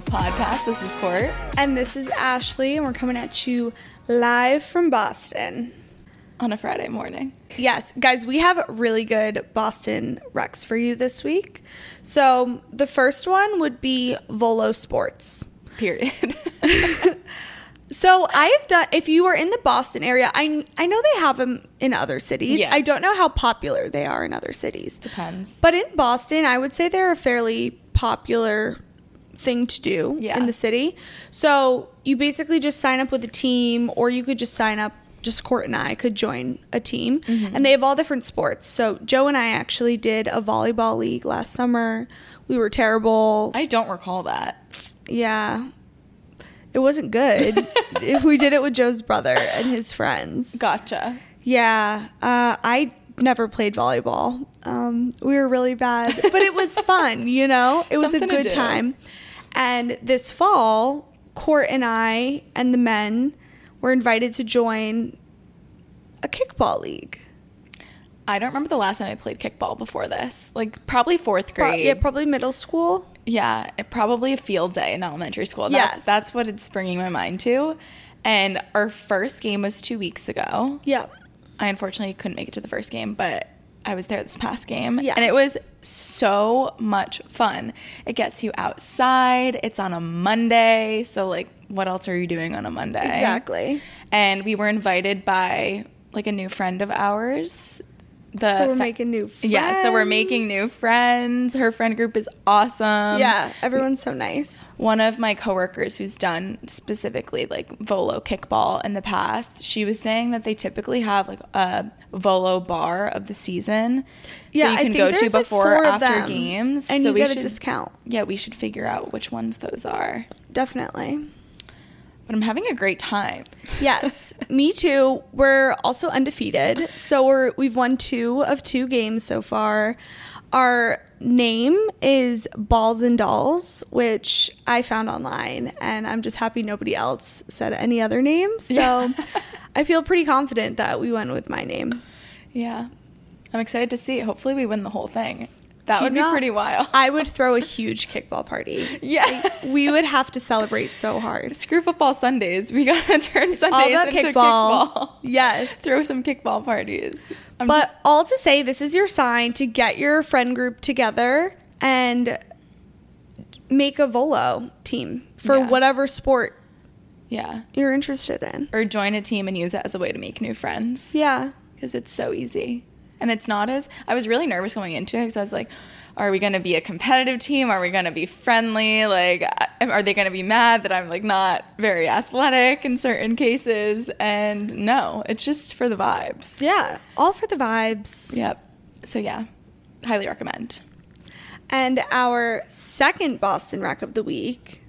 Podcast. This is Court. And this is Ashley, and we're coming at you live from Boston. on a Friday morning. Yes, guys, we have really good Boston recs for you this week. So the first one would be Volo Sports. Period. So I've done. If you are in the Boston area, I I know they have them in other cities. Yeah. I don't know how popular they are in other cities. Depends. But in Boston, I would say they're a fairly popular thing to do Yeah. in the city. So you basically just sign up with a team, or you could just sign up. Just Court and I could join a team, Mm-hmm. and they have all different sports. So Joe and I actually did a volleyball league last summer. We were terrible. I don't recall that. Yeah. It wasn't good. we did it with Joe's brother and his friends. Gotcha. Yeah. Uh, I never played volleyball. Um, we were really bad, but it was fun, you know? It was a Something good time. And this fall, Court and I and the men were invited to join a kickball league. I don't remember the last time I played kickball before this. Like probably fourth Pro- grade. yeah, probably middle school. Yeah, probably a field day in elementary school. That's, Yes. that's what it's bringing my mind to. And our first game was two weeks ago. Yeah. I unfortunately couldn't make it to the first game, but I was there this past game. Yes. And it was so much fun. It gets you outside. It's on a Monday. So, like, what else are you doing on a Monday? Exactly. And we were invited by like a new friend of ours. The So we're fa- making new friends. Yeah, so we're making new friends. Her friend group is awesome. yeah, everyone's so nice. One of my coworkers who's done specifically like volo kickball in the past, she was saying that they typically have like a volo bar of the season. Yeah, so you I can go to before four or after games. and so you we get a should, discount. Yeah, we should figure out which ones those are. Definitely. But I'm having a great time. Yes, me too. We're also undefeated. So we're we've won two of two games so far. Our name is Balls and Dolls, which I found online, and I'm just happy nobody else said any other names. So I feel pretty confident that we went with my name. Yeah. I'm excited to see. Hopefully we win the whole thing. That would be pretty wild. I would throw a huge kickball party. yeah. We would have to celebrate so hard. Screw football Sundays. We gotta turn All Sundays into kickball. kickball. Yes. Throw some kickball parties. I'm but just- all to say, this is your sign to get your friend group together and make a Volo team for Yeah. whatever sport yeah. you're interested in. Or join a team and use it as a way to make new friends. Yeah. Because it's so easy. And it's not as. I was really nervous going into it because I was like, are we going to be a competitive team? Are we going to be friendly? Like, are they going to be mad that I'm like not very athletic in certain cases? And no, it's just for the vibes. Yeah. All for the vibes. Yep. So yeah, highly recommend. And our second Boston Rec of the Week.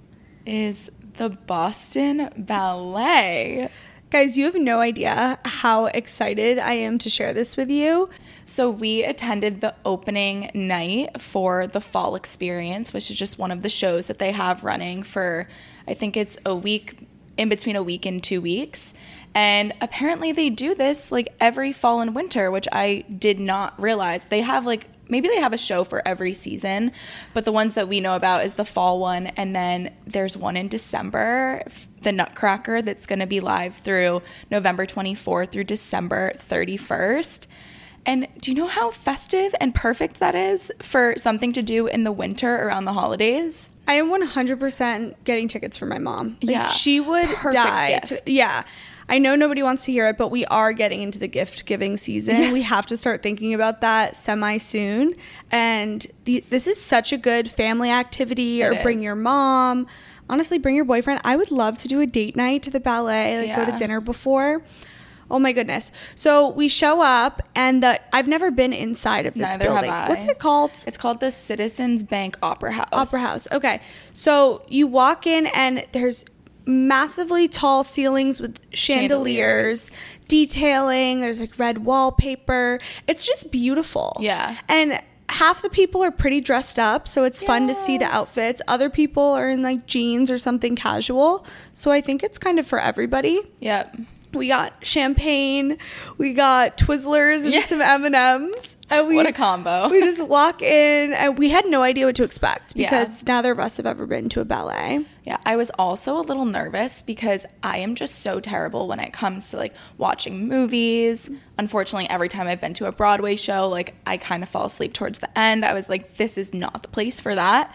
Is the Boston Ballet. Guys, you have no idea how excited I am to share this with you. So we attended the opening night for the Fall Experience, which is just one of the shows that they have running for I think it's a week in between a week and 2 weeks. And apparently they do this like every fall and winter, which I did not realize. They have like maybe they have a show for every season, but the ones that we know about is the fall one and then there's one in December, the Nutcracker that's going to be live through November 24th through December 31st. And do you know how festive and perfect that is for something to do in the winter around the holidays? I am 100% getting tickets for my mom. Like, Yeah. She would Perfect die. To, yeah. I know nobody wants to hear it, but we are getting into the gift giving season. Yeah. We have to start thinking about that semi soon. And the, this is such a good family activity or bring your mom. Honestly, bring your boyfriend. I would love to do a date night to the ballet, like go to dinner before. Oh my goodness. So we show up and the I've never been inside of this Neither building. have I. What's it called? It's called the Citizens Bank Opera House. Opera House. Okay. So you walk in and there's massively tall ceilings with chandeliers, Chandeliers. detailing. There's like red wallpaper. It's just beautiful. Yeah. And half the people are pretty dressed up, so it's fun to see the outfits. Other people are in like jeans or something casual. So I think it's kind of for everybody. Yep. We got champagne, we got Twizzlers and Yeah. some M&Ms. And we, What a combo. We just walk in and we had no idea what to expect Yeah. because neither of us have ever been to a ballet. Yeah, I was also a little nervous because I am just so terrible when it comes to like watching movies. Unfortunately, every time I've been to a Broadway show, like I kind of fall asleep towards the end. I was like, this is not the place for that.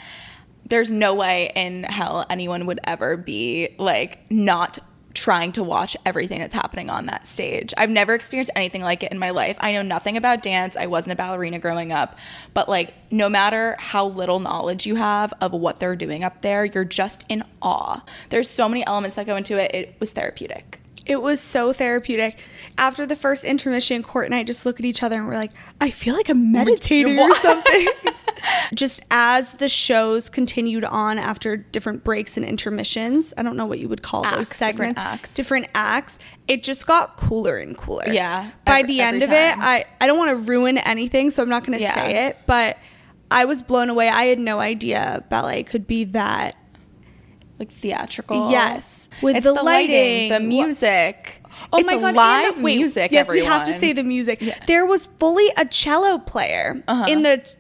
There's no way in hell anyone would ever be like not trying to watch everything that's happening on that stage. I've never experienced anything like it in my life. I know nothing about dance. I wasn't a ballerina growing up, but like no matter how little knowledge you have of what they're doing up there, you're just in awe. There's so many elements that go into it. It was therapeutic. It was so therapeutic. After the first intermission, Court and I just look at each other and we're like, I feel like I'm meditating or something. just as the shows continued on after different breaks and intermissions, I don't know what you would call those Acts, different acts. different acts, it just got cooler and cooler. Yeah, By every- the end of it. I, I don't want to ruin anything, so I'm not going to Yeah. say it, but I was blown away. I had no idea ballet could be that Like theatrical. Yes. With It's the lighting, the music. Oh it's my god! live the- wait, music. Yes, we have to say the music. There was fully a cello player Uh-huh. in the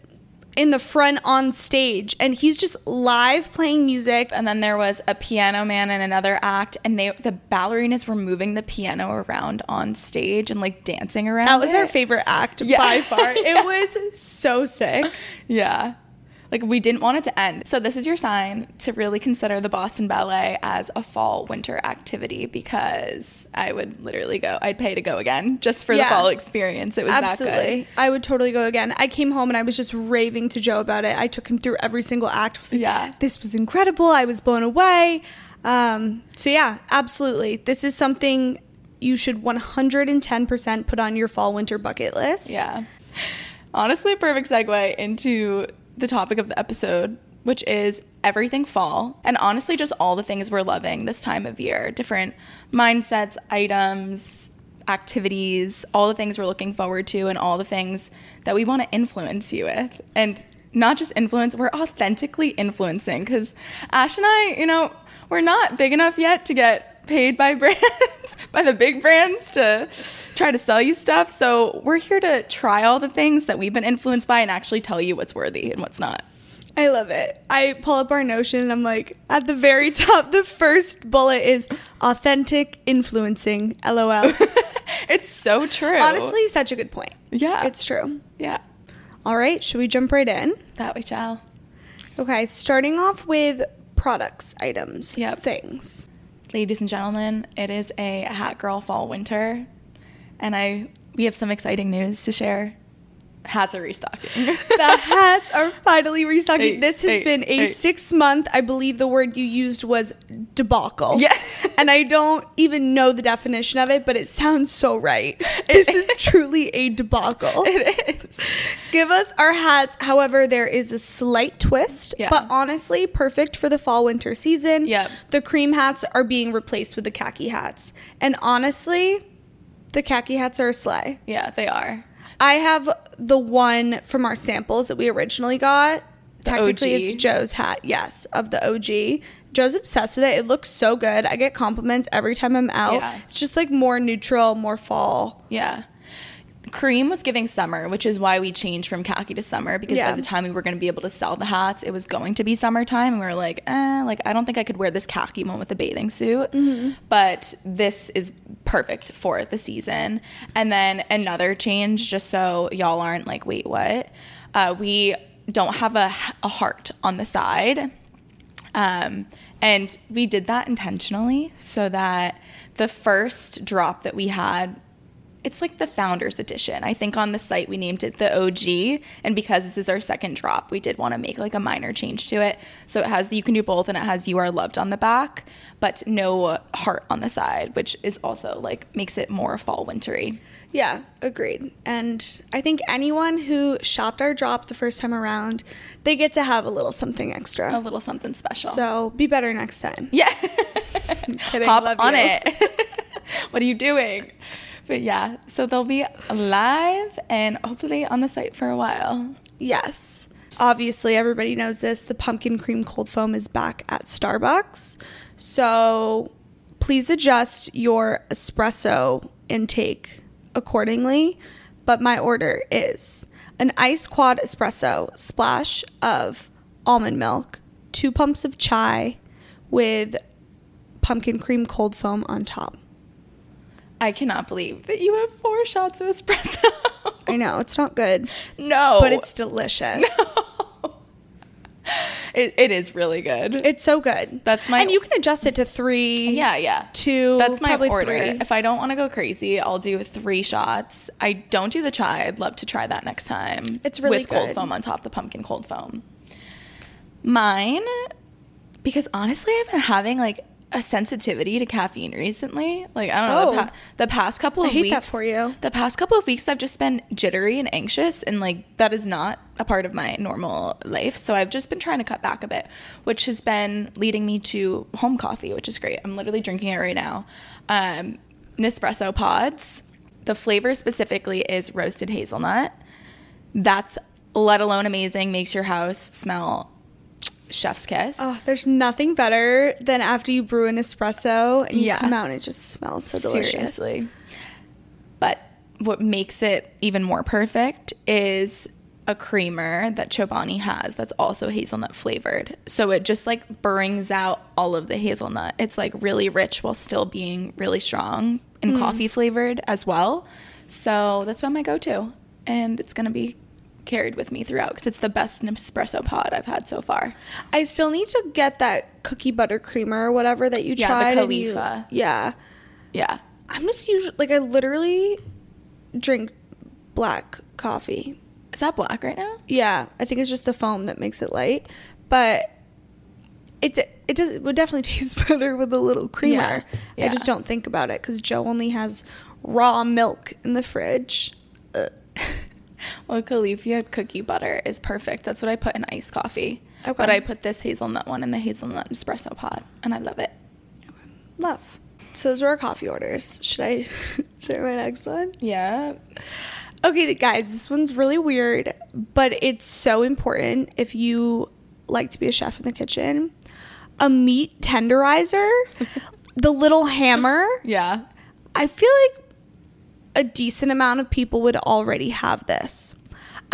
in the front on stage, and he's just live playing music. and then there was a piano man in another act and they the ballerinas were moving the piano around on stage and like dancing around That was it. our favorite act Yeah. by far. It was so sick. yeah like we didn't want it to end so this is your sign to really consider the boston ballet as a fall winter activity because i would literally go i'd pay to go again just for Yeah. the fall experience it was that Absolutely, good I would totally go again. I came home and I was just raving to Joe about it. I took him through every single act. Like, Yeah. this was incredible. I was blown away. Um, so yeah, absolutely, this is something you should 110% put on your fall winter bucket list. Yeah. Honestly, perfect segue into the topic of the episode, which is everything fall. And honestly, just all the things we're loving this time of year different mindsets, items, activities, all the things we're looking forward to, and all the things that we want to influence you with. And not just influence, we're authentically influencing because Ash and I, you know, we're not big enough yet to get paid by brands, by the big brands to try to sell you stuff. So we're here to try all the things that we've been influenced by and actually tell you what's worthy and what's not. I love it. I pull up our notion and I'm like, at the very top, the first bullet is authentic influencing. LOL. It's so true. Honestly, such a good point. yeah. It's true. yeah, All right, should we jump right in? that we shall. Okay, starting off with products, items, Yep. things. Ladies and gentlemen, it is a Hat Girl Fall Winter, and I we have some exciting news to share. Hats are restocking. the hats are finally restocking. This has been a six month, I believe the word you used was debacle. Yeah. and I don't even know the definition of it, but it sounds so right. This is truly a debacle. it is. Give us our hats. However, there is a slight twist, Yeah. but honestly, perfect for the fall winter season. Yep. The cream hats are being replaced with the khaki hats. And honestly, the khaki hats are a sleigh. Yeah, they are. I have the one from our samples that we originally got. Technically, OG. it's Joe's hat, yes, of the OG. Joe's obsessed with it. It looks so good. I get compliments every time I'm out. Yeah. It's just like more neutral, more fall. Yeah. Cream was giving summer, which is why we changed from khaki to summer because Yeah. by the time we were going to be able to sell the hats, it was going to be summertime. And we were like, eh, like I don't think I could wear this khaki one with a bathing suit. But this is perfect for the season. And then another change, just so y'all aren't like, wait, what? Uh, we don't have a, a heart on the side. Um, and we did that intentionally so that the first drop that we had it's like the founders edition. I think on the site we named it the OG, and because this is our second drop, we did want to make like a minor change to it. So it has the you can do both, and it has "You Are Loved" on the back, but no heart on the side, which is also like makes it more fall wintry. Yeah, agreed. And I think anyone who shopped our drop the first time around, they get to have a little something extra. A little something special. So be better next time. yeah, Kidding, hop on you. it. what are you doing? But yeah, so they'll be live and hopefully on the site for a while. Yes. Obviously, everybody knows this. The pumpkin cream cold foam is back at Starbucks. So please adjust your espresso intake accordingly. But my order is an ice quad espresso, splash of almond milk, two pumps of chai with pumpkin cream cold foam on top. I cannot believe that you have four shots of espresso. I know, it's not good, no, but it's delicious. it, it is really good. It's so good. That's my- And you can adjust it to three. yeah, yeah. Two. That's my order. three. If I don't want to go crazy, I'll do three shots. I don't do the chai. I'd love to try that next time. It's really with cold foam on top, the pumpkin cold foam. Mine, because honestly, I've been having like a sensitivity to caffeine recently. Like I don't know, the, Oh. pa- the past couple I of hate weeks. that for you. The past couple of weeks, I've just been jittery and anxious, and like that is not a part of my normal life. So I've just been trying to cut back a bit, which has been leading me to home coffee, which is great. I'm literally drinking it right now. Um, Nespresso pods. The flavor specifically is roasted hazelnut. That's let alone amazing. Makes your house smell chef's kiss. Oh, there's nothing better than after you brew an espresso and you Yeah. come out and it just smells so delicious. Seriously. But what makes it even more perfect is a creamer that Chobani has that's also hazelnut flavored. So it just like brings out all of the hazelnut. It's like really rich while still being really strong and mm. coffee flavored as well. So that's been my go to. And it's going to be carried with me throughout because it's the best Nespresso pod I've had so far. I still need to get that cookie butter creamer or whatever that you Yeah, the tried. you- yeah. Yeah. I'm just usually like I literally drink black coffee. Is that black right now? Yeah, I think it's just the foam that makes it light, but it it does it would definitely taste better with a little creamer. Yeah, I just don't think about it because Joe only has raw milk in the fridge. Well, Califia cookie butter is perfect. That's what I put in iced coffee. Okay. But I put this hazelnut one in the hazelnut espresso pod, and I love it. Love. So those are our coffee orders. Should I share my next one? Yeah. Okay, guys, this one's really weird, but it's so important if you like to be a chef in the kitchen. A meat tenderizer, the little hammer. Yeah. I feel like a decent amount of people would already have this.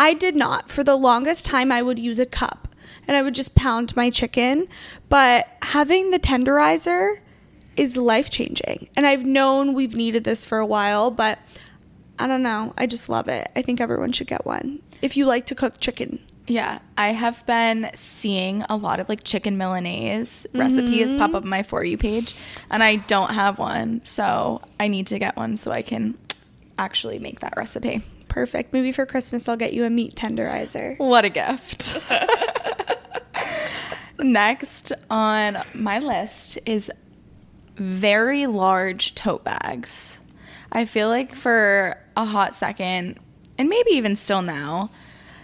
I did not. For the longest time, I would use a cup and I would just pound my chicken. But having the tenderizer is life changing. And I've known we've needed this for a while, but I don't know. I just love it. I think everyone should get one if you like to cook chicken. Yeah. I have been seeing a lot of like chicken Milanese recipes pop mm-hmm. up on my For You page, and I don't have one. So I need to get one so I can actually make that recipe. Perfect. Maybe for Christmas, I'll get you a meat tenderizer. What a gift. Next on my list is very large tote bags. I feel like for a hot second, and maybe even still now,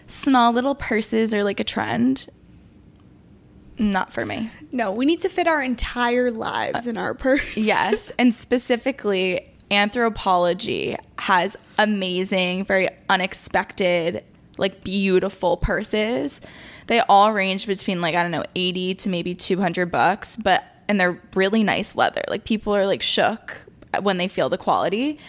small little purses are like a trend. Not for me. No, we need to fit our entire lives uh, in our purse. Yes, and specifically, Anthropologie has amazing, very unexpected, like beautiful purses. They all range between like I don't know, 80 to maybe 200 bucks, but and they're really nice leather. Like people are like shook when they feel the quality.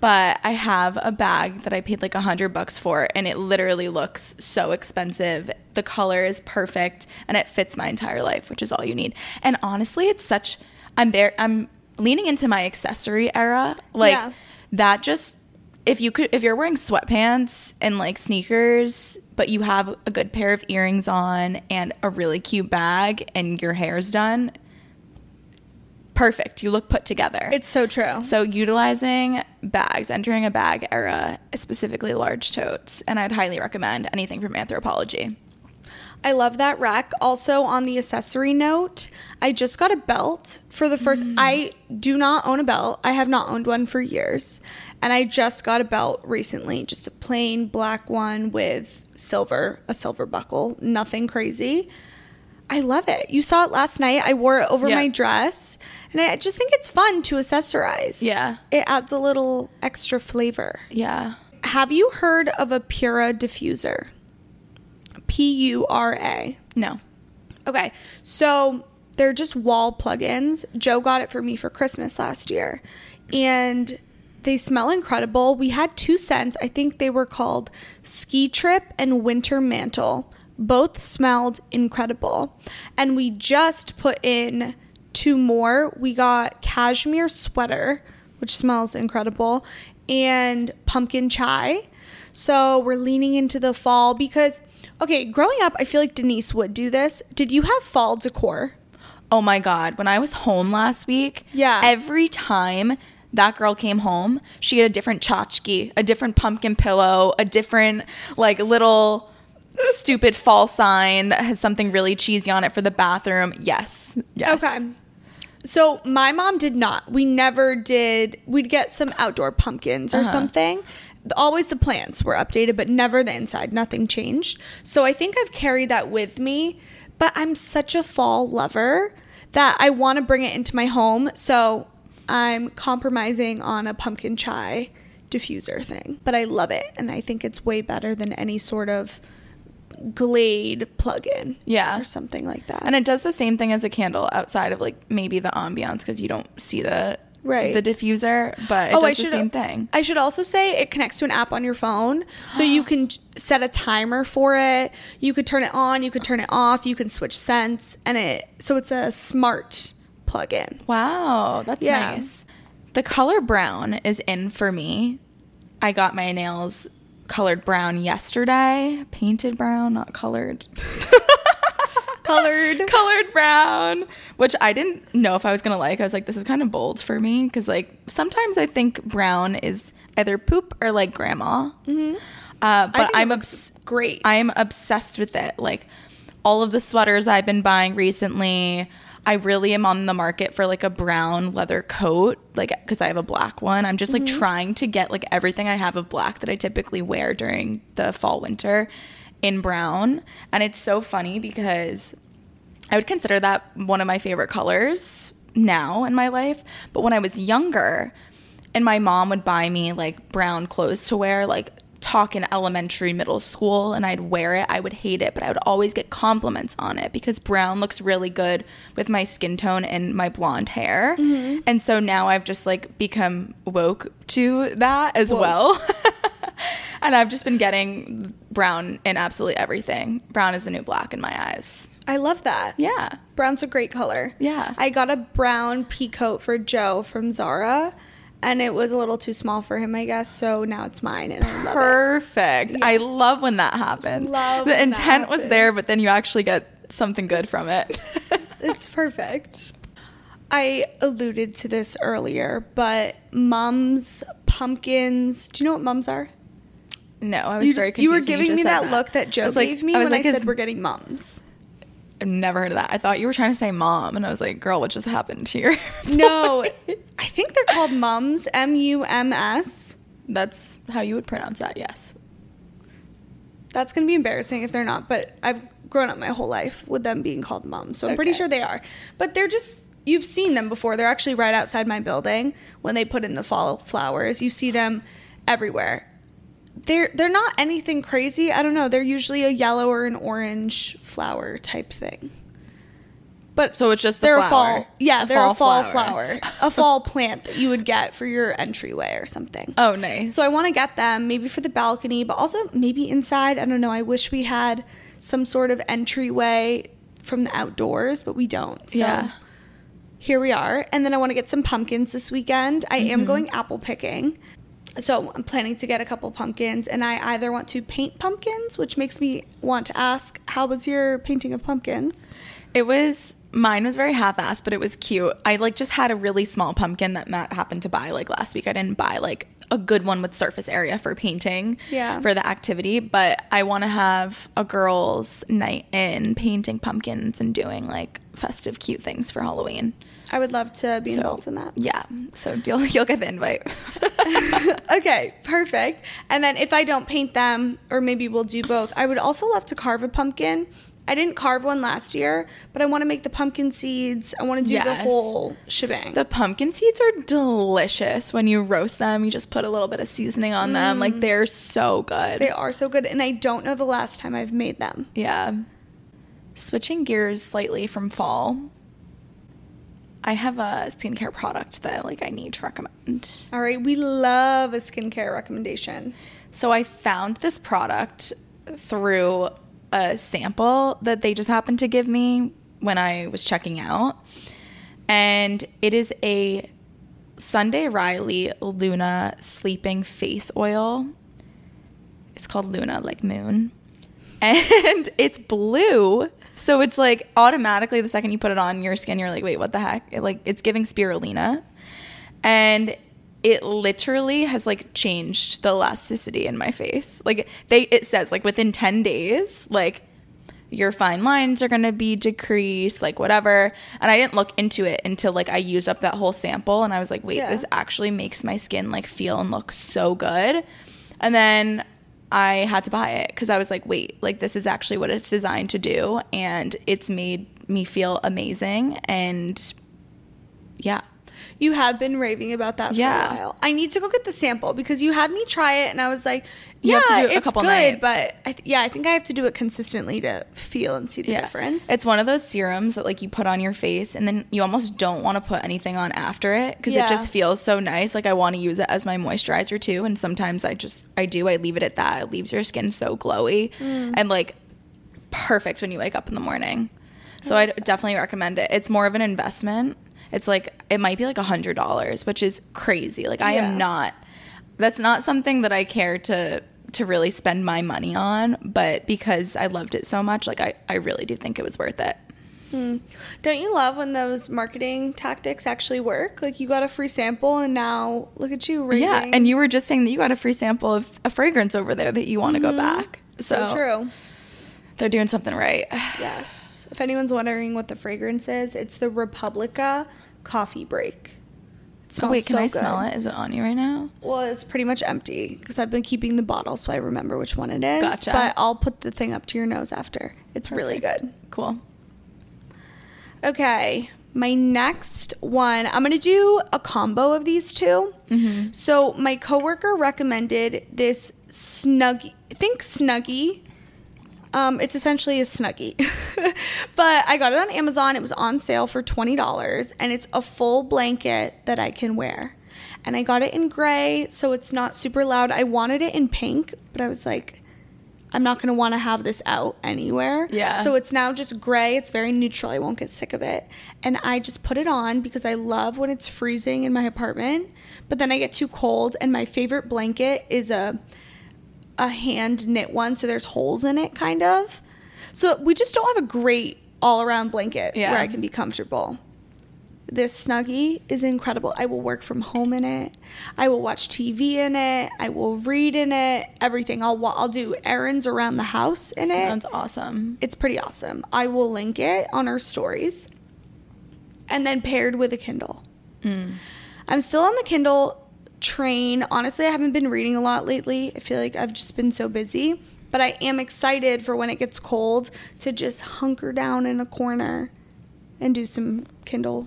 But I have a bag that I paid like a hundred bucks for, and it literally looks so expensive. The color is perfect, and it fits my entire life, which is all you need. And honestly, it's such. I'm there. I'm leaning into my accessory era. Like Yeah. that. Just if you could, if you're wearing sweatpants and like sneakers, but you have a good pair of earrings on and a really cute bag, and your hair's done, perfect. You look put together. It's so true. so utilizing bags, entering a bag era, specifically large totes, and I'd highly recommend anything from Anthropologie. I love that rec. Also, on the accessory note, I just got a belt for the first. Mm. I do not own a belt. I have not owned one for years, and I just got a belt recently. Just a plain black one with silver, a silver buckle. Nothing crazy. I love it. You saw it last night. I wore it over Yeah. my dress, and I just think it's fun to accessorize. Yeah. it adds a little extra flavor. Yeah. Have you heard of a Pura diffuser? P U R A. No. Okay, so they're just wall plugins. Joe got it for me for Christmas last year, and they smell incredible. We had two scents. I think they were called Ski Trip and Winter Mantle. Both smelled incredible, and we just put in two more. We got Cashmere Sweater, which smells incredible, and Pumpkin Chai. So we're leaning into the fall because, okay, growing up, I feel like Denise would do this. Did you have fall decor? Oh my God. When I was home last week, Yeah. every time that girl came home, she had a different tchotchke, a different pumpkin pillow, a different, like, little stupid fall sign that has something really cheesy on it for the bathroom. Yes. Yes. Okay. So my mom did not. We never did. We'd get some outdoor pumpkins or Uh-huh. something. Always the plants were updated, but never the inside. Nothing changed. So I think I've carried that with me. But I'm such a fall lover that I want to bring it into my home. So I'm compromising on a pumpkin chai diffuser thing. But I love it. And I think it's way better than any sort of Glade plug-in. Yeah. Or something like that. And it does the same thing as a candle outside of like maybe the ambiance because you don't see the Right. the diffuser, but it Oh, does I the should same thing. I should also say it connects to an app on your phone, so you can set a timer for it. You could turn it on, you could turn it off, you can switch scents, and it so it's a smart plug-in. Wow, that's Yeah. nice. The color brown is in for me. I got my nails colored brown yesterday. Painted brown, not colored. Colored. colored brown, which I didn't know if I was gonna like. I was like, this is kind of bold for me because like sometimes I think brown is either poop or like grandma. Mm-hmm. Uh, but I'm obs- great. I'm obsessed with it. Like all of the sweaters I've been buying recently. I really am on the market for like a brown leather coat, like because I have a black one. I'm just like trying to get like everything I have of black that I typically wear during the fall winter in brown. And it's so funny because I would consider that one of my favorite colors now in my life. But when I was younger, and my mom would buy me like brown clothes to wear, like talk in elementary, middle school, and I'd wear it, I would hate it, but I would always get compliments on it because brown looks really good with my skin tone and my blonde hair. Mm-hmm. And so now I've just like become woke to that as well. and I've just been getting brown in absolutely everything. Brown is the new black in my eyes. I love that. Yeah. Brown's a great color. Yeah. I got a brown pea coat for Joe from Zara, and it was a little too small for him, I guess. So now it's mine, and I love it. Perfect. I love when that happens. Love the that intent was there, but then you actually get something good from it. It's perfect. I alluded to this earlier, but mums, pumpkins. Do you know what mums are? no, I was You, very confused. you were giving just me said that, look that Joe I was like- gave me I was when I like, is- said we're getting mums. I've never heard of that. I thought you were trying to say mom, and I was like, girl, what just happened to here? No, I think they're called mums. M U M S. That's how you would pronounce that, yes. That's gonna be embarrassing if they're not, but I've grown up my whole life with them being called mums, so I'm pretty sure they are. But they're just you've seen them before. They're actually right outside my building when they put in the fall flowers. You see them everywhere. They're they're not anything crazy. I don't know. They're usually a yellow or an orange flower type thing. But So it's just the they're flower. a fall. Yeah, A they're a fall fall flower. flower, a fall plant that you would get for your entryway or something. Oh, nice. So I want to get them maybe for the balcony, but also maybe inside. I don't know. I wish we had some sort of entryway from the outdoors, but we don't. So Yeah. here we are. And then I want to get some pumpkins this weekend. I Mm-hmm. am going apple picking. So I'm planning to get a couple pumpkins and I either want to paint pumpkins, which makes me want to ask, how was your painting of pumpkins? It was Mine was very half-assed, but it was cute. I like just had a really small pumpkin that Matt happened to buy like last week. I didn't buy like a good one with surface area for painting Yeah. for the activity, but I want to have a girls' night in painting pumpkins and doing like festive cute things for Halloween. I would love to be So, involved in that. Yeah. So you'll you'll get the invite. Okay, perfect. And then if I don't paint them, or maybe we'll do both, I would also love to carve a pumpkin. I didn't carve one last year, but I want to make the pumpkin seeds. I want to do the whole shebang. The pumpkin seeds are delicious when you roast them. You just put a little bit of seasoning on them. Like mm. they're so good. they are so good, and I don't know the last time I've made them. yeah. Switching gears slightly from fall. I have a skincare product that like I need to recommend. All right, we love a skincare recommendation. So I found this product through a sample that they just happened to give me when I was checking out. And it is a Sunday Riley Luna sleeping face oil. It's called Luna like moon. And it's blue. So it's like automatically the second you put it on your skin you're like, "Wait, what the heck?" It, like it's giving spirulina and it literally has like changed the elasticity in my face like they it says like within 10 days like your fine lines are going to be decreased like whatever and i didn't look into it until like i used up that whole sample and i was like wait Yeah. this actually makes my skin like feel and look so good and then i had to buy it because i was like wait like this is actually what it's designed to do and it's made me feel amazing and yeah You have been raving about that for a while. I need to go get the sample because you had me try it, and I was like, You "Yeah, have to do it a it's couple good." nights. But I th- yeah, I think I have to do it consistently to feel and see the difference. It's one of those serums that like you put on your face and then you almost don't want to put anything on after it because Yeah. it just feels so nice. Like I want to use it as my moisturizer too. And sometimes I just I do. I leave it at that. It leaves your skin so glowy Mm. and like perfect when you wake up in the morning. So I definitely recommend it. It's more of an investment. It's like it might be like a hundred dollars, which is crazy. Like I Yeah. am not. That's not something that I care to to really spend my money on. But because I loved it so much, like I I really do think it was worth it. Hmm. Don't you love when those marketing tactics actually work? Like you got a free sample, and now look at you raving. Yeah, and you were just saying that you got a free sample of a fragrance over there that you want to go back. So, Mm-hmm. so true. They're doing something right. Yes. If anyone's wondering what the fragrance is, it's the Replica Coffee Break. It Oh, wait, can so I good. smell it? Is it on you right now? Well, it's pretty much empty because I've been keeping the bottle so I remember which one it is. Gotcha. But I'll put the thing up to your nose after. It's really good. Cool. Okay, my next one, I'm gonna do a combo of these 2 Mm-hmm. So my coworker recommended this Snuggie. Think Snuggie. Um, it's essentially a Snuggie, but I got it on Amazon. It was on sale for twenty dollars, and it's a full blanket that I can wear. And I got it in gray, so it's not super loud. I wanted it in pink, but I was like, I'm not gonna want to have this out anywhere. Yeah. So it's now just gray. It's very neutral. I won't get sick of it. And I just put it on because I love when it's freezing in my apartment. But then I get too cold, and my favorite blanket is a a hand knit one, so there's holes in it, kind of. So we just don't have a great all around blanket Yeah. where I can be comfortable. This snuggie is incredible. I will work from home in it. I will watch TV in it. I will read in it. Everything. I'll I'll do errands around the house in it. Sounds awesome. It's pretty awesome. I will link it on our stories. And then paired with a Kindle. Mm. I'm still on the Kindle train. Honestly, I haven't been reading a lot lately. I feel like I've just been so busy. But I am excited for when it gets cold to just hunker down in a corner and do some Kindle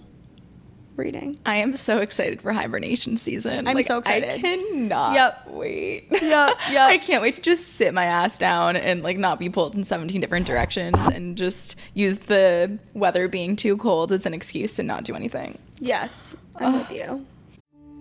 reading. I am so excited for hibernation season. I'm Like, so excited. I cannot Yep. wait. Yep, yep. I can't wait to just sit my ass down and like not be pulled in 17 different directions and just use the weather being too cold as an excuse to not do anything. Yes, I'm with you.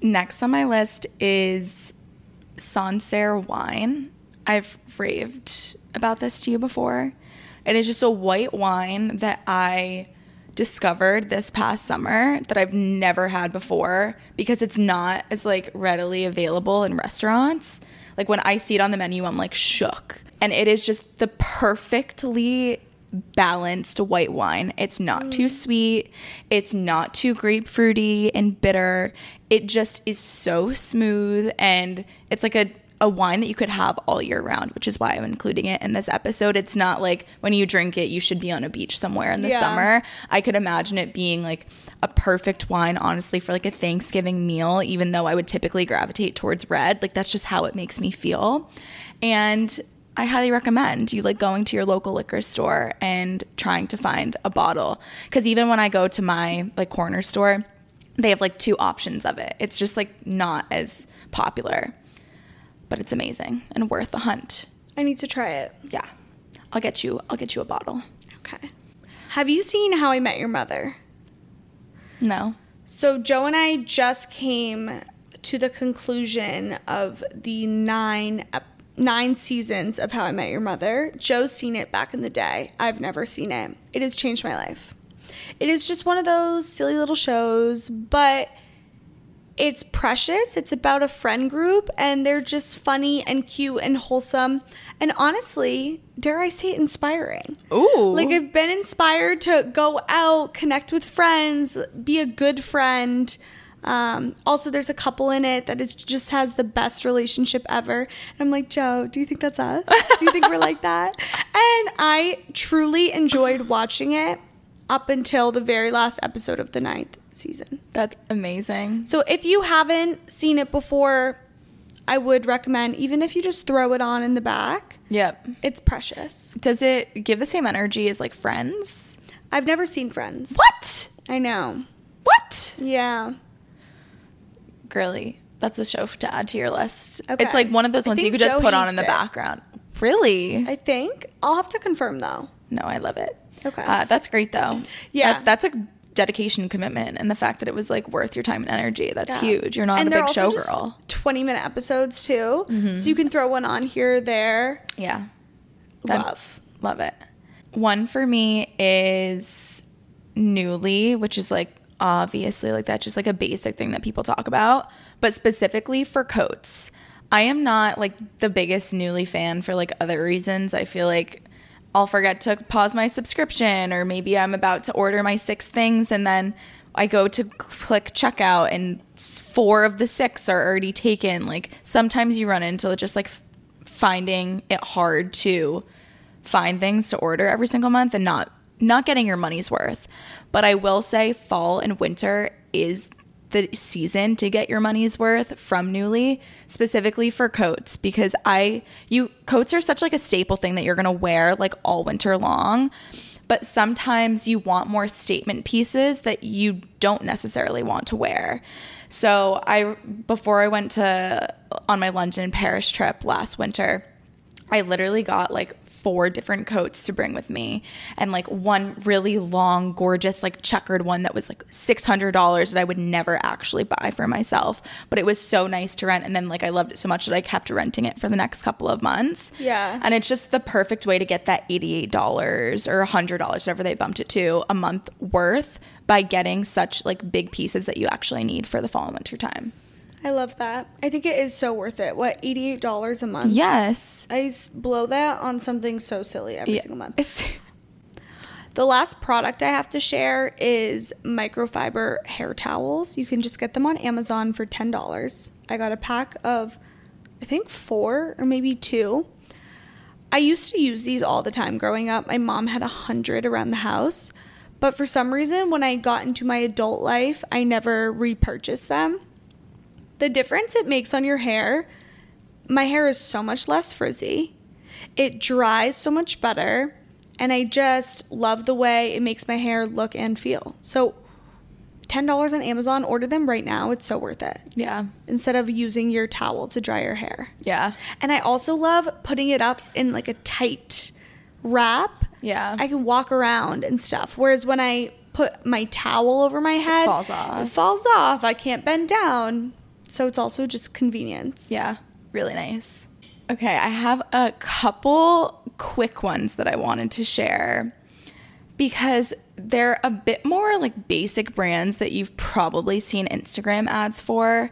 Next on my list is Sancerre wine. I've raved about this to you before. It is just a white wine that I discovered this past summer that I've never had before because it's not as like readily available in restaurants. Like when I see it on the menu, I'm like shook. And it is just the perfectly balanced white wine. It's not too sweet, it's not too grapefruity and bitter. It just is so smooth and it's like a a wine that you could have all year round, which is why I'm including it in this episode. It's not like when you drink it, you should be on a beach somewhere in the Yeah. summer. I could imagine it being like a perfect wine, honestly, for like a Thanksgiving meal, even though I would typically gravitate towards red. Like that's just how it makes me feel. And I highly recommend you like going to your local liquor store and trying to find a bottle. Cause even when I go to my like corner store, they have like two options of it. It's just like not as popular, but it's amazing and worth the hunt. I need to try it. Yeah. I'll get you I'll get you a bottle. Okay. Have you seen How I Met Your Mother? No. So Joe and I just came to the conclusion of the nine ep- nine seasons of How I Met Your Mother. Joe's seen it back in the day. I've never seen it. It has changed my life. It is just one of those silly little shows, but it's precious. It's about a friend group, and they're just funny and cute and wholesome. And honestly, dare I say, inspiring. Ooh. Like, I've been inspired to go out, connect with friends, be a good friend. Um, also, there's a couple in it that is just has the best relationship ever. And I'm like, Joe, do you think that's us? Do you think we're like that? And I truly enjoyed watching it up until the very last episode of the ninth season. That's amazing. So if you haven't seen it before, I would recommend, even if you just throw it on in the back, Yep. it's precious. Does it give the same energy as like friends? I've never seen Friends. What? I know. What? Yeah. Girly. That's a show to add to your list. Okay. It's like one of those I ones you could just put on in the it. background. Really? I think. I'll have to confirm though. no, I love it. Okay. Uh, that's great though. Yeah. That- that's a dedication commitment and the fact that it was like worth your time and energy. That's Yeah. huge. You're not and a big also just showgirl. 20 minute episodes too. Mm-hmm. So you can throw one on here or there. Yeah. Love. Love it. One for me is Nuuly, which is like obviously like that's just like a basic thing that people talk about, but specifically for coats. I am not like the biggest Nuuly fan for like other reasons. I feel like I'll forget to pause my subscription or maybe I'm about to order my six things and then I go to click checkout and four of the six are already taken. Like sometimes you run into just like finding it hard to find things to order every single month and not not getting your money's worth. But I will say fall and winter is the season to get your money's worth from Nuuly, specifically for coats because I you coats are such like a staple thing that you're going to wear like all winter long. But sometimes you want more statement pieces that you don't necessarily want to wear. So I before I went to on my London Paris trip last winter, I literally got like four different coats to bring with me. And like one really long gorgeous like checkered one that was like $600 that I would never actually buy for myself. But it was so nice to rent. And then like I loved it so much that I kept renting it for the next couple of months. Yeah. and it's just the perfect way to get that $88 or $100 whatever they bumped it to a month worth by getting such like big pieces that you actually need for the fall and winter time I love that. I think it is so worth it. What, $88 a month? yes I blow that on something so silly every Yeah. single month. It's- The last product I have to share is microfiber hair towels. You can just get them on Amazon for $10. I got a pack of, I think, four or maybe two. I used to use these all the time growing up. My mom had a hundred around the house. But for some reason, when I got into my adult life, I never repurchased them. The difference it makes on your hair, my hair is so much less frizzy. It dries so much better. And I just love the way it makes my hair look and feel. So, $10 on Amazon, order them right now. It's so worth it. yeah Instead of using your towel to dry your hair. yeah And I also love putting it up in like a tight wrap Yeah. I can walk around and stuff. Whereas when I put my towel over my head, falls off. It falls off. I can't bend down. So it's also just convenience. Yeah, really nice. Okay, I have a couple quick ones that I wanted to share because they're a bit more like basic brands that you've probably seen Instagram ads for.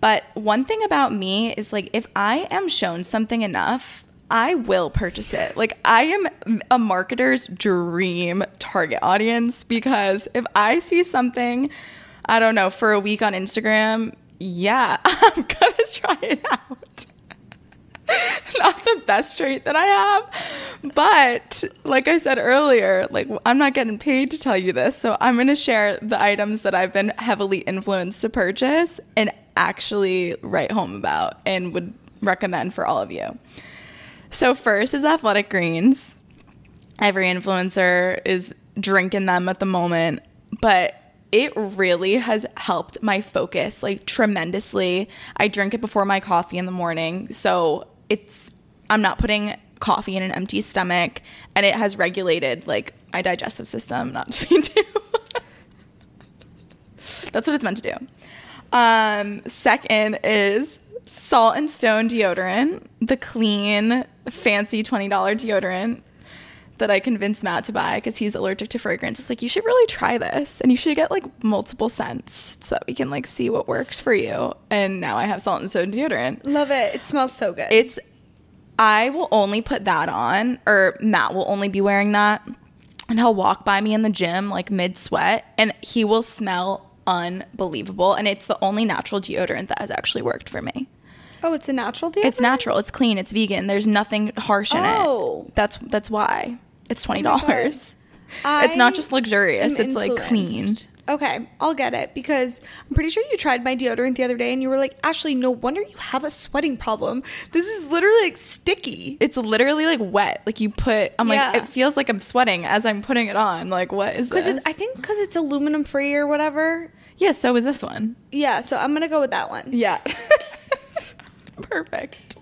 But one thing about me is like if I am shown something enough, I will purchase it. Like I am a marketer's dream target audience because if I see something, I don't know, for a week on Instagram, yeah, I'm gonna try it out. not the best trait that I have, but like I said earlier, like I'm not getting paid to tell you this, so I'm going to share the items that I've been heavily influenced to purchase and actually write home about and would recommend for all of you. So first is athletic greens. Every influencer is drinking them at the moment, but it really has helped my focus like tremendously. I drink it before my coffee in the morning. So it's I'm not putting coffee in an empty stomach and it has regulated like my digestive system not to be too That's what it's meant to do. Um second is Salt and Stone deodorant, the clean fancy $20 deodorant that I convinced Matt to buy because he's allergic to fragrance. It's like you should really try this, and you should get like multiple scents so that we can like see what works for you. And now I have salt and stone deodorant. Love it. It smells so good. It's I will only put that on, or Matt will only be wearing that, and he'll walk by me in the gym like mid sweat, and he will smell unbelievable. And it's the only natural deodorant that has actually worked for me. oh, it's a natural deodorant? It's natural. It's clean. It's vegan. There's nothing harsh in it. Oh. it. That's that's why it's twenty my God. dollars. it's not just luxurious. It's like clean. influenced. Okay, I'll get it because I'm pretty sure you tried my deodorant the other day and you were like, Ashley, no wonder you have a sweating problem. This is literally like sticky. It's literally like wet. Like you put. I'm Yeah. like it feels like I'm sweating as I'm putting it on. Like what is this? it's, I think because it's aluminum free or whatever. yeah. So is this one. Yeah, so I'm gonna go with that one. Yeah. Perfect.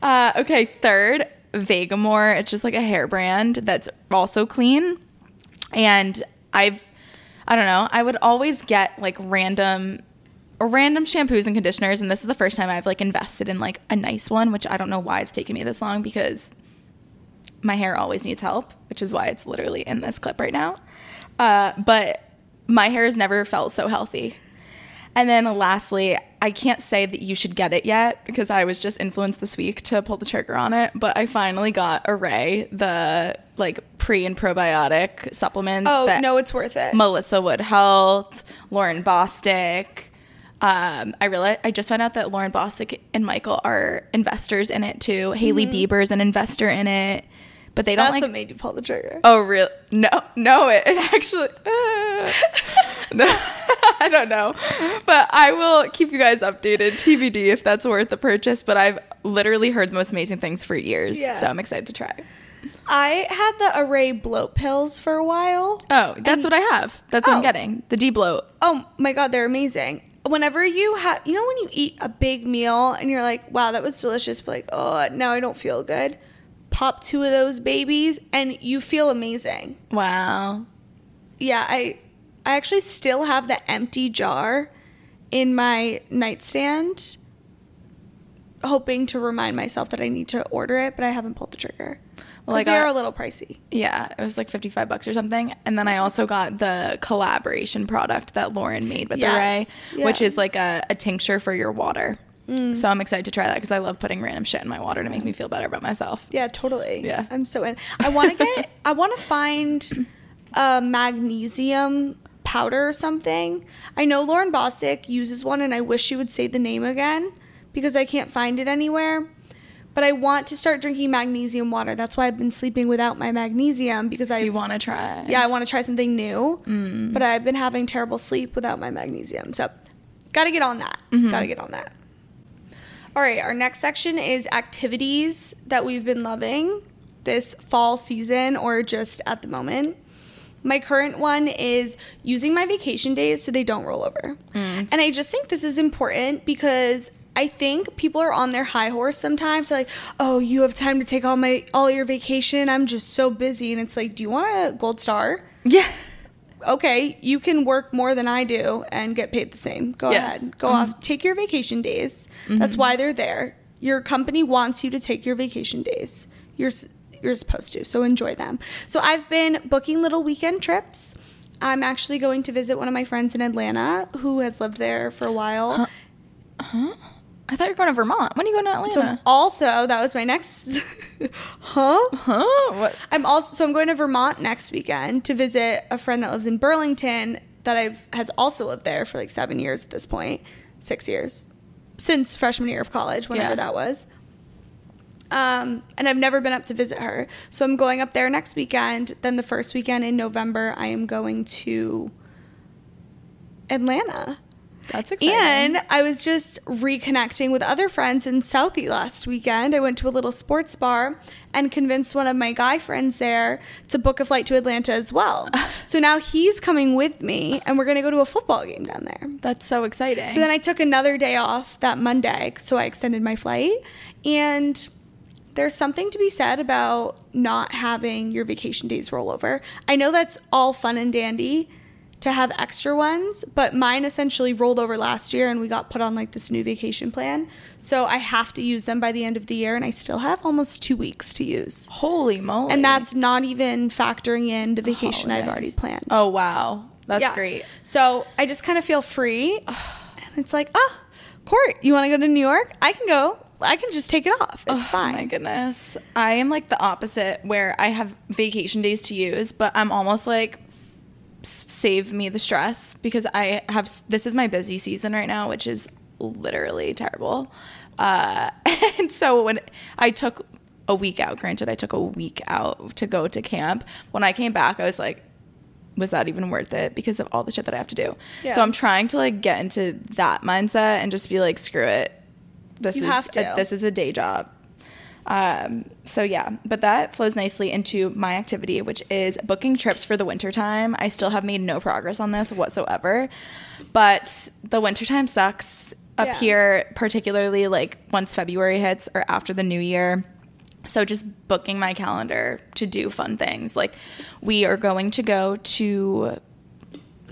Uh, okay, third, Vegamour. It's just like a hair brand that's also clean. And I've, I don't know, I would always get like random random shampoos and conditioners and this is the first time I've like invested in like a nice one which I don't know why it's taken me this long because my hair always needs help which is why it's literally in this clip right now uh, but my hair has never felt so healthy and then lastly, I can't say that you should get it yet because I was just influenced this week to pull the trigger on it, but I finally got Arrae, the like pre and probiotic supplement. Oh no, it's worth it. Melissa Wood Health, Lauren Bostick. Um, I realized I just found out that Lauren Bostick and Michael are investors in it too. Hailey Bieber is an investor in it, but they don't That's like what made you pull the trigger. Oh, really? No, no. It, it actually. uh, no, I don't know, but I will keep you guys updated. TBD if that's worth the purchase. But I've literally heard the most amazing things for years, Yeah. so I'm excited to try. I had the Arrae bloat pills for a while. Oh, that's what I have. That's what I'm Oh. getting. The D bloat. Oh my god, they're amazing. Whenever you have, you know, when you eat a big meal and you're like, wow, that was delicious, but like, oh, now I don't feel good. Pop two of those babies and you feel amazing. Wow. Yeah, I, I actually still have the empty jar in my nightstand, hoping to remind myself that I need to order it, but I haven't pulled the trigger. Well, I they're a little pricey. Yeah, it was like 55 bucks or something. And then I also got the collaboration product that Lauren made with Yes, Arrae, which is like a, a tincture for your water. Mm. So I'm excited to try that because I love putting random shit in my water to make me feel better about myself. Yeah, totally. Yeah. I'm so in. I want to get. I want to find a magnesium powder or something. I know Lauren Bostic uses one, and I wish she would say the name again because I can't find it anywhere. But I want to start drinking magnesium water. That's why I've been sleeping without my magnesium because I. Do you want to try? yeah, I want to try something new. Mm. But I've been having terrible sleep without my magnesium. So, got to get on that. Mm-hmm. Got to get on that. All right, our next section is activities that we've been loving this fall season or just at the moment. My current one is using my vacation days so they don't roll over. Mm. And I just think this is important because I think people are on their high horse sometimes. They're like, oh, you have time to take all my all your vacation. I'm just so busy, and it's like, do you want a gold star? Yeah. Okay, you can work more than I do and get paid the same. Go Yeah. ahead, go off, mm-hmm. take your vacation days. That's mm-hmm. why they're there. Your company wants you to take your vacation days. You're s- you're supposed to, so enjoy them. So I've been booking little weekend trips. I'm actually going to visit one of my friends in Atlanta who has lived there for a while. Huh? I thought you were going to Vermont. When are you going to Atlanta? So also, that was my next. huh? huh? What? I'm also so I'm going to Vermont next weekend to visit a friend that lives in Burlington that I've has also lived there for like seven years at this point, six years since freshman year of college, whenever Yeah. that was. Um, and I've never been up to visit her, so I'm going up there next weekend. Then the first weekend in November, I am going to Atlanta. That's exciting. And I was just reconnecting with other friends in Southie last weekend. I went to a little sports bar and convinced one of my guy friends there to book a flight to Atlanta as well. so now he's coming with me and we're going to go to a football game down there. That's so exciting. So then I took another day off that Monday, so I extended my flight. And there's something to be said about not having your vacation days roll over. I know that's all fun and dandy to have extra ones, but mine essentially rolled over last year and we got put on like this new vacation plan. So I have to use them by the end of the year and I still have almost 2 weeks to use. Holy moly. And that's not even factoring in the oh, vacation I've already planned. Oh, wow. That's Yeah. great. So I just kind of feel free. and it's like, oh, Court, you want to go to New York? I can go. I can just take it off. It's Oh, fine. My goodness. I am like the opposite where I have vacation days to use, but I'm almost like save me the stress because I have this is my busy season right now, which is literally terrible. Uh, and so when I took a week out, granted, I took a week out to go to camp. When I came back, I was like, was that even worth it because of all the shit that I have to do? Yeah. So I'm trying to like get into that mindset and just be like, screw it. This You is have to. A, this is a day job. Um, so yeah, but that flows nicely into my activity, which is booking trips for the wintertime. I still have made no progress on this whatsoever, but the wintertime sucks up Yeah. here, particularly like once February hits or after the new year. So just booking my calendar to do fun things. Like we are going to go to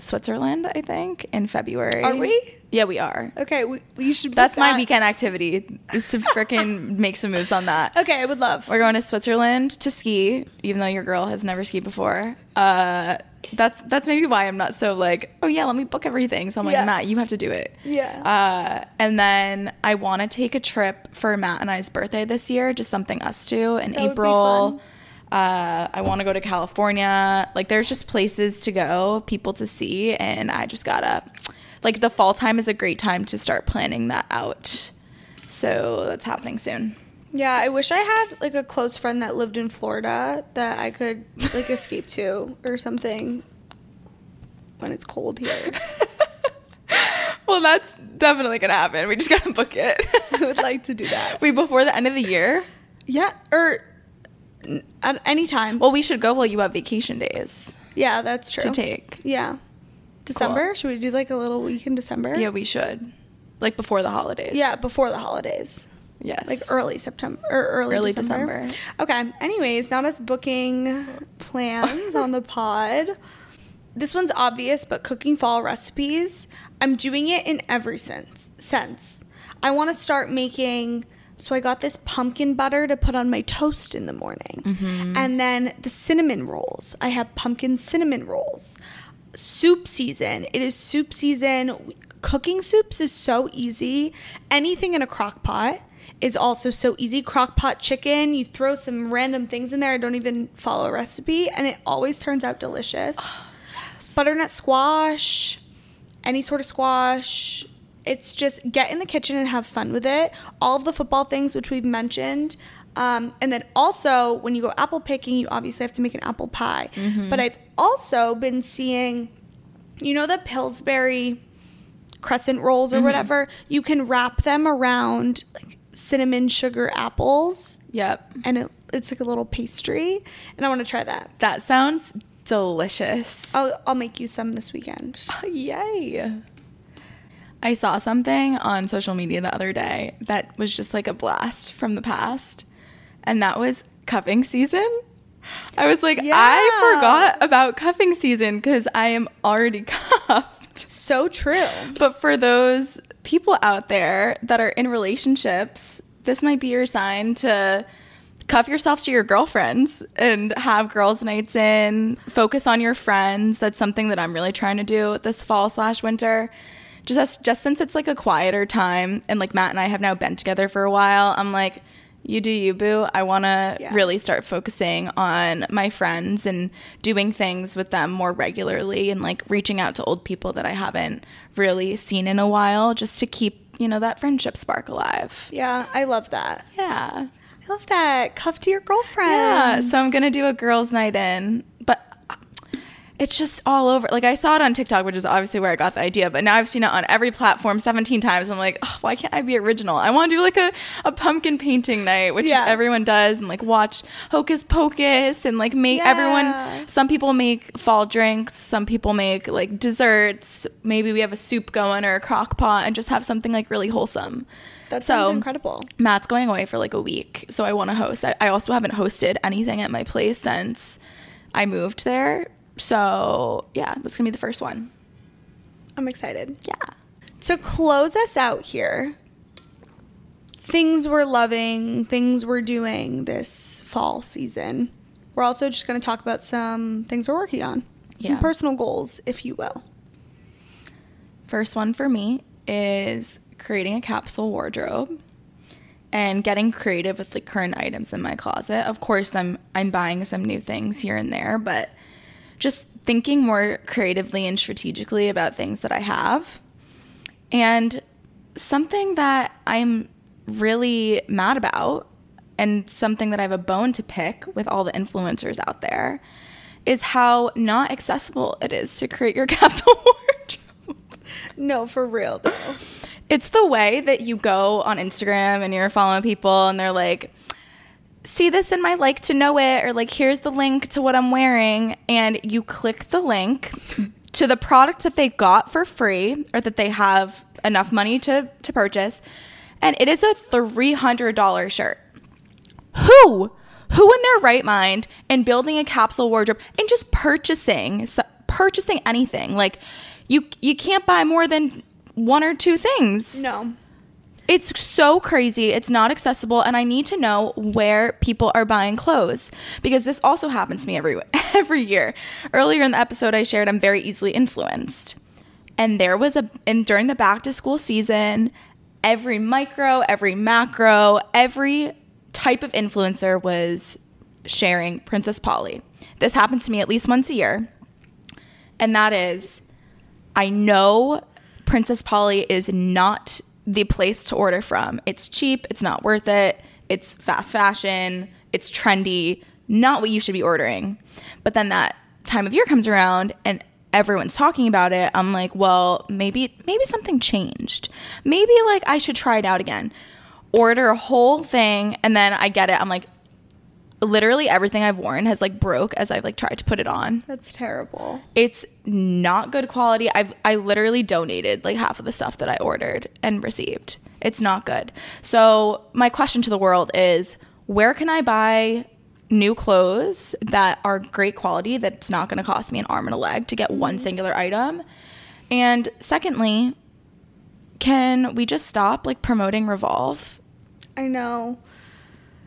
Switzerland, I think, in February. Are we? Yeah, we are. Okay, we, we should. That's my that. weekend activity. Is to freaking make some moves on that. Okay, I would love. We're going to Switzerland to ski, even though your girl has never skied before. Uh, that's that's maybe why I'm not so like, oh yeah, let me book everything. So I'm like, Yeah. Matt, you have to do it. Yeah. Uh, and then I want to take a trip for Matt and I's birthday this year, just something us two in That April. Uh, I want to go to California. Like, there's just places to go, people to see, and I just gotta. Like, the fall time is a great time to start planning that out. So that's happening soon. yeah, I wish I had like a close friend that lived in Florida that I could like escape to or something when it's cold here. Well, that's definitely gonna happen. We just gotta book it. I would like to do that. Wait, before the end of the year? Yeah, or at any time. Well, we should go while you have vacation days yeah, that's true. to take. Yeah. December? Should we do like a little week in December? Yeah, we should. Like before the holidays. Yeah, before the holidays. Yes. Like early September or early, Early December. December. Okay. Anyways, not us booking plans on the pod. This one's obvious, but cooking fall recipes. I'm doing it in every sense. Sense. I want to start making. So I got this pumpkin butter to put on my toast in the morning, mm-hmm. and then the cinnamon rolls. I have pumpkin cinnamon rolls. Soup season. It is soup season. Cooking soups is so easy. Anything in a crock pot is also so easy. Crock pot chicken, you throw some random things in there. I don't even follow a recipe, and it always turns out delicious. Oh, Butternut squash, any sort of squash. It's just get in the kitchen and have fun with it. All of the football things, which we've mentioned. Um, and then also, when you go apple picking, you obviously have to make an apple pie. But I've also been seeing, you know, the Pillsbury crescent rolls or whatever. You can wrap them around like cinnamon sugar apples, Yep. and it, it's like a little pastry. And I want to try that. That sounds delicious. I'll, I'll make you some this weekend. Yay. I saw something on social media the other day that was just like a blast from the past, and that was cuffing season. I was like, I forgot about cuffing season because I am already cuffed. So true. But for those people out there that are in relationships, this might be your sign to cuff yourself to your girlfriends and have girls' nights in. Focus on your friends. That's something that I'm really trying to do this fall slash winter. Just as, just since it's like a quieter time, and like Matt and I have now been together for a while, I'm like, you do you, boo. I want to Yeah. really start focusing on my friends and doing things with them more regularly and like reaching out to old people that I haven't really seen in a while just to keep, you know, that friendship spark alive. Yeah, I love that. Yeah. I love that. Cuff to your girlfriend. Yeah. So I'm going to do a girls' night in, it's just all over. Like I saw it on TikTok, which is obviously where I got the idea, but now I've seen it on every platform 17 times. I'm like, oh, why can't I be original? I want to do like a, a pumpkin painting night, which Yeah. everyone does, and like watch Hocus Pocus and like make Yeah. everyone. Some people make fall drinks, some people make like desserts. Maybe we have a soup going or a crock pot and just have something like really wholesome. That So- sounds incredible. Matt's going away for like a week, so I want to host. I, I also haven't hosted anything at my place since I moved there. So yeah, that's gonna be the first one. I'm excited. Yeah. To close us out here, things we're loving, things we're doing this fall season. We're also just going to talk about some things we're working on, some Yeah. personal goals, if you will. First one for me is creating a capsule wardrobe and getting creative with the current items in my closet. Of course, I'm I'm buying some new things here and there, but just thinking more creatively and strategically about things that I have. And something that I'm really mad about and something that I have a bone to pick with all the influencers out there is how not accessible it is to create your capsule wardrobe. No, for real though. It's the way that you go on Instagram and you're following people and they're like, see this in my like to know it, or like, here's the link to what I'm wearing. And you click the link to the product that they got for free or that they have enough money to, to purchase. And it is a $300 shirt. Who? Who in their right mind and building a capsule wardrobe and just purchasing s- purchasing anything like you you can't buy more than one or two things. No. It's so crazy. It's not accessible, and I need to know where people are buying clothes because this also happens to me every every year. Earlier in the episode, I shared I'm very easily influenced, and there was a and during the back to school season, every micro, every macro, every type of influencer was sharing Princess Polly. This happens to me at least once a year, and that is I know Princess Polly is not the place to order from. It's cheap, it's not worth it, it's fast fashion, it's trendy, not what you should be ordering. But then that time of year comes around and everyone's talking about it. I'm like, well, maybe maybe something changed. Maybe like I should try it out again. Order a whole thing and then I get it. I'm like literally everything I've worn has like broke as I've like tried to put it on That's terrible. it's not good quality. I've I literally donated like half of the stuff that I ordered and received. It's not good. So my question to the world is where can I buy new clothes that are great quality that's not going to cost me an arm and a leg to get one mm-hmm. singular item? And secondly, can we just stop like promoting Revolve? I know.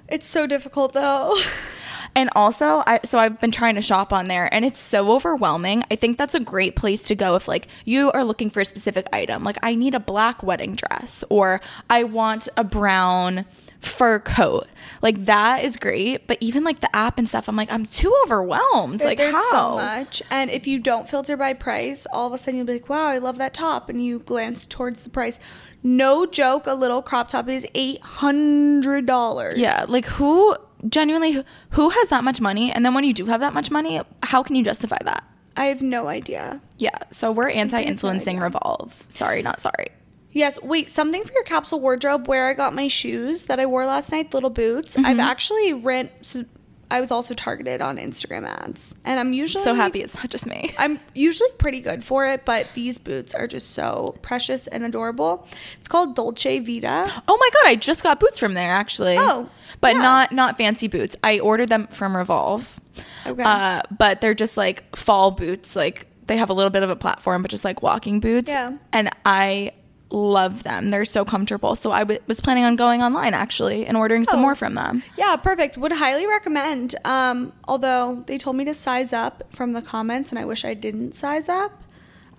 It's so difficult though. And also, I so I've been trying to shop on there and it's so overwhelming. I think that's a great place to go if like you are looking for a specific item. Like I need a black wedding dress or I want a brown fur coat. Like that is great, but even like the app and stuff, I'm like I'm too overwhelmed. Like There's how? so much. And if you don't filter by price, all of a sudden you'll be like, wow, I love that top. And you glance towards the price. No joke, a little crop top is $800. Yeah, like who genuinely who has that much money? And then when you do have that much money, how can you justify that? I have no idea. Yeah, so we're Simply have no. Revolve. Sorry, not sorry. Yes, wait, something for your capsule wardrobe where I got my shoes that I wore last night, little boots. Mm-hmm. I've actually rent so I was also targeted on Instagram ads, and I'm usually So happy it's not just me. I'm usually pretty good for it, but these boots are just so precious and adorable. It's called Dolce Vita. Oh my god, I just got boots from there actually. Oh, but yeah. not not fancy boots. I ordered them from Revolve. Okay. Uh, but they're just like fall boots. Like they have a little bit of a platform, but just like walking boots. Yeah. And I love them. They're so comfortable. So I w- was planning on going online actually and ordering some Oh. more from them. Yeah, perfect. Would highly recommend. Um, although they told me to size up from the comments, and I wish I didn't size up.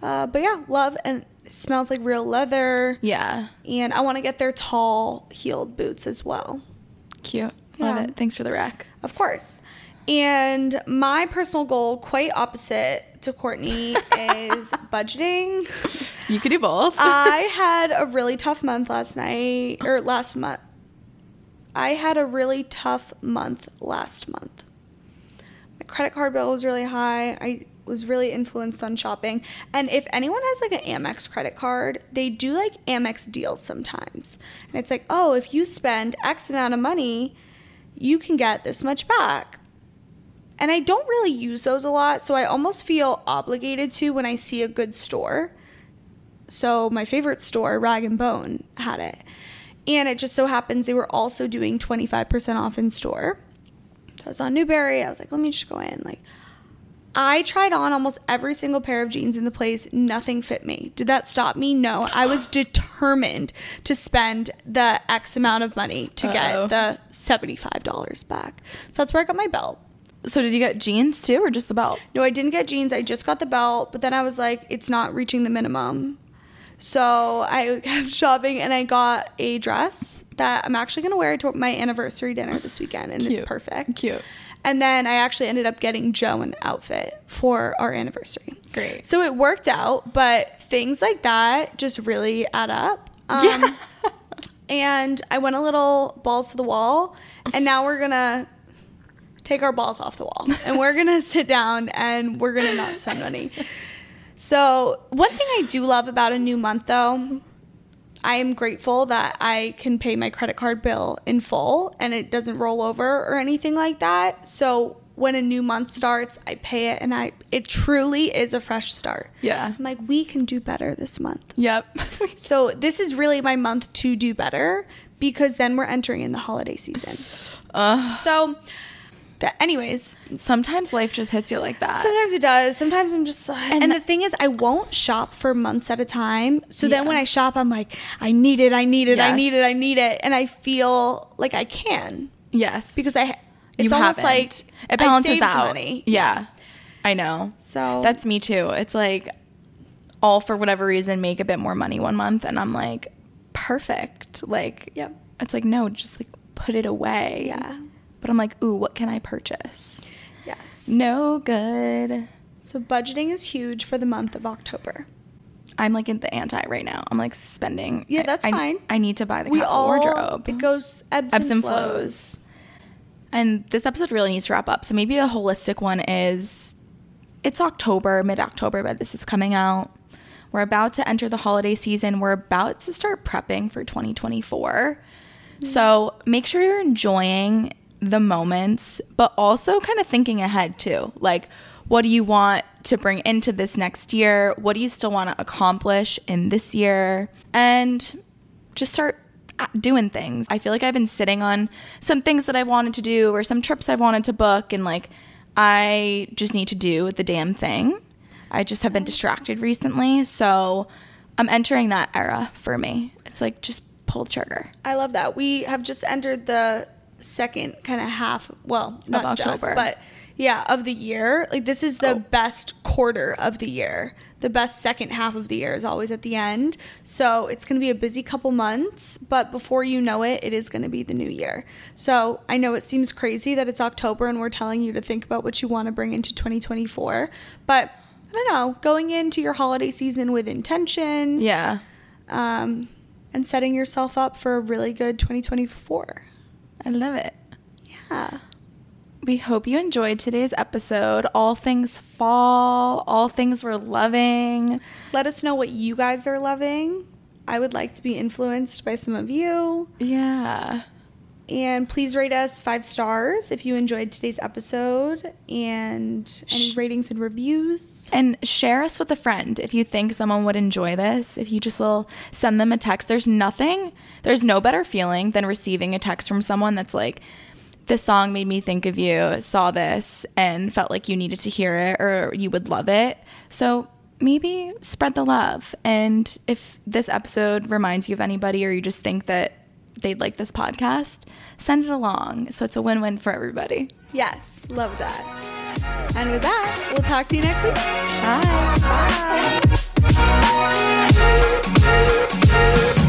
Uh, but yeah, love and it smells like real leather. Yeah. And I want to get their tall heeled boots as well. Cute. Love Yeah. it. Thanks for the rec. Of course. And my personal goal, quite opposite to Courtney, is budgeting. You could do both. I had a really tough month last night, or last month. I had a really tough month last month. My credit card bill was really high. I was really influenced on shopping. And if anyone has like an Amex credit card, they do like Amex deals sometimes. And it's like, oh, if you spend X amount of money, you can get this much back. And I don't really use those a lot, so I almost feel obligated to when I see a good store. So my favorite store rag and bone had it. And it just so happens they were also doing 25% off in store. So i was on Newbury i was like let me just go in like i tried on almost every single pair of jeans in the place nothing fit me. Did that stop me? No i was determined to spend the x amount of money to Uh-oh. get the $75 back. So that's where i got my belt so did you get jeans too or just the belt? no, I didn't get jeans. I just got the belt, but then I was like, it's not reaching the minimum. So I kept shopping and I got a dress that I'm actually gonna wear to my anniversary dinner this weekend, and Cute. it's perfect. Cute. And then I actually ended up getting Joe an outfit for our anniversary. Great. So it worked out, but things like that just really add up. Um, Yeah. and I went a little balls to the wall, and now we're gonna take our balls off the wall and we're gonna sit down and we're gonna not spend money. So, one thing I do love about a new month though, I am grateful that I can pay my credit card bill in full and it doesn't roll over or anything like that. So, when a new month starts, I pay it and I it truly is a fresh start. Yeah. I'm like, we can do better this month. Yep. So this is really my month to do better because then we're entering in the holiday season. Ugh. So, that, anyways, sometimes life just hits you like that. sometimes it does. Sometimes I'm just, and, And the thing is, I won't shop for months at a time. So then when I shop, I'm like, I need it, I need it, I need it, I need it, and I feel like I can yes. because I. It's you almost haven't. like it balances out. money. Yeah. I know. So That's me too. It's like all for whatever reason make a bit more money one month and I'm like perfect. Like Yep. it's like no, just like put it away. Yeah. But I'm like, "Ooh, what can I purchase?" yes. No good. So budgeting is huge for the month of October. I'm like in the anti right now. I'm like spending. Yeah, that's I, fine. I need to buy the we capsule all wardrobe. it goes ebbs, Ebbs and and flows. flows. And this episode really needs to wrap up. So maybe a holistic one is it's October, mid October, but this is coming out. We're about to enter the holiday season. We're about to start prepping for 2024. Mm-hmm. So make sure you're enjoying the moments, but also kind of thinking ahead too. Like, what do you want to bring into this next year? What do you still want to accomplish in this year? And just start doing things. I feel like I've been sitting on some things that I've wanted to do or some trips I've wanted to book, and like I just need to do the damn thing. I just have been distracted recently, so I'm entering that era for me. It's like just pull trigger. I love that. We have just entered the second kind of half, well, not just, October. but yeah, of the year. Like this is the Oh. best quarter of the year. The best second half of the year is always at the end. So it's going to be a busy couple months, but before you know it, it is going to be the new year. So I know it seems crazy that it's October and we're telling you to think about what you want to bring into 2024, but I don't know, going into your holiday season with intention, Yeah. um, and setting yourself up for a really good 2024. I love it. Yeah. We hope you enjoyed today's episode. All things fall, all things we're loving. Let us know what you guys are loving. I would like to be influenced by some of you. Yeah. And please rate us five stars if you enjoyed today's episode and any ratings and reviews. And share us with a friend if you think someone would enjoy this. If you just will send them a text, there's nothing, there's no better feeling than receiving a text from someone that's like, this song made me think of you, saw this, and felt like you needed to hear it or you would love it. So maybe spread the love. And if this episode reminds you of anybody or you just think that they'd like this podcast, send it along. So it's a win win for everybody. Yes, love that. And with that, we'll talk to you next week. Bye. Bye.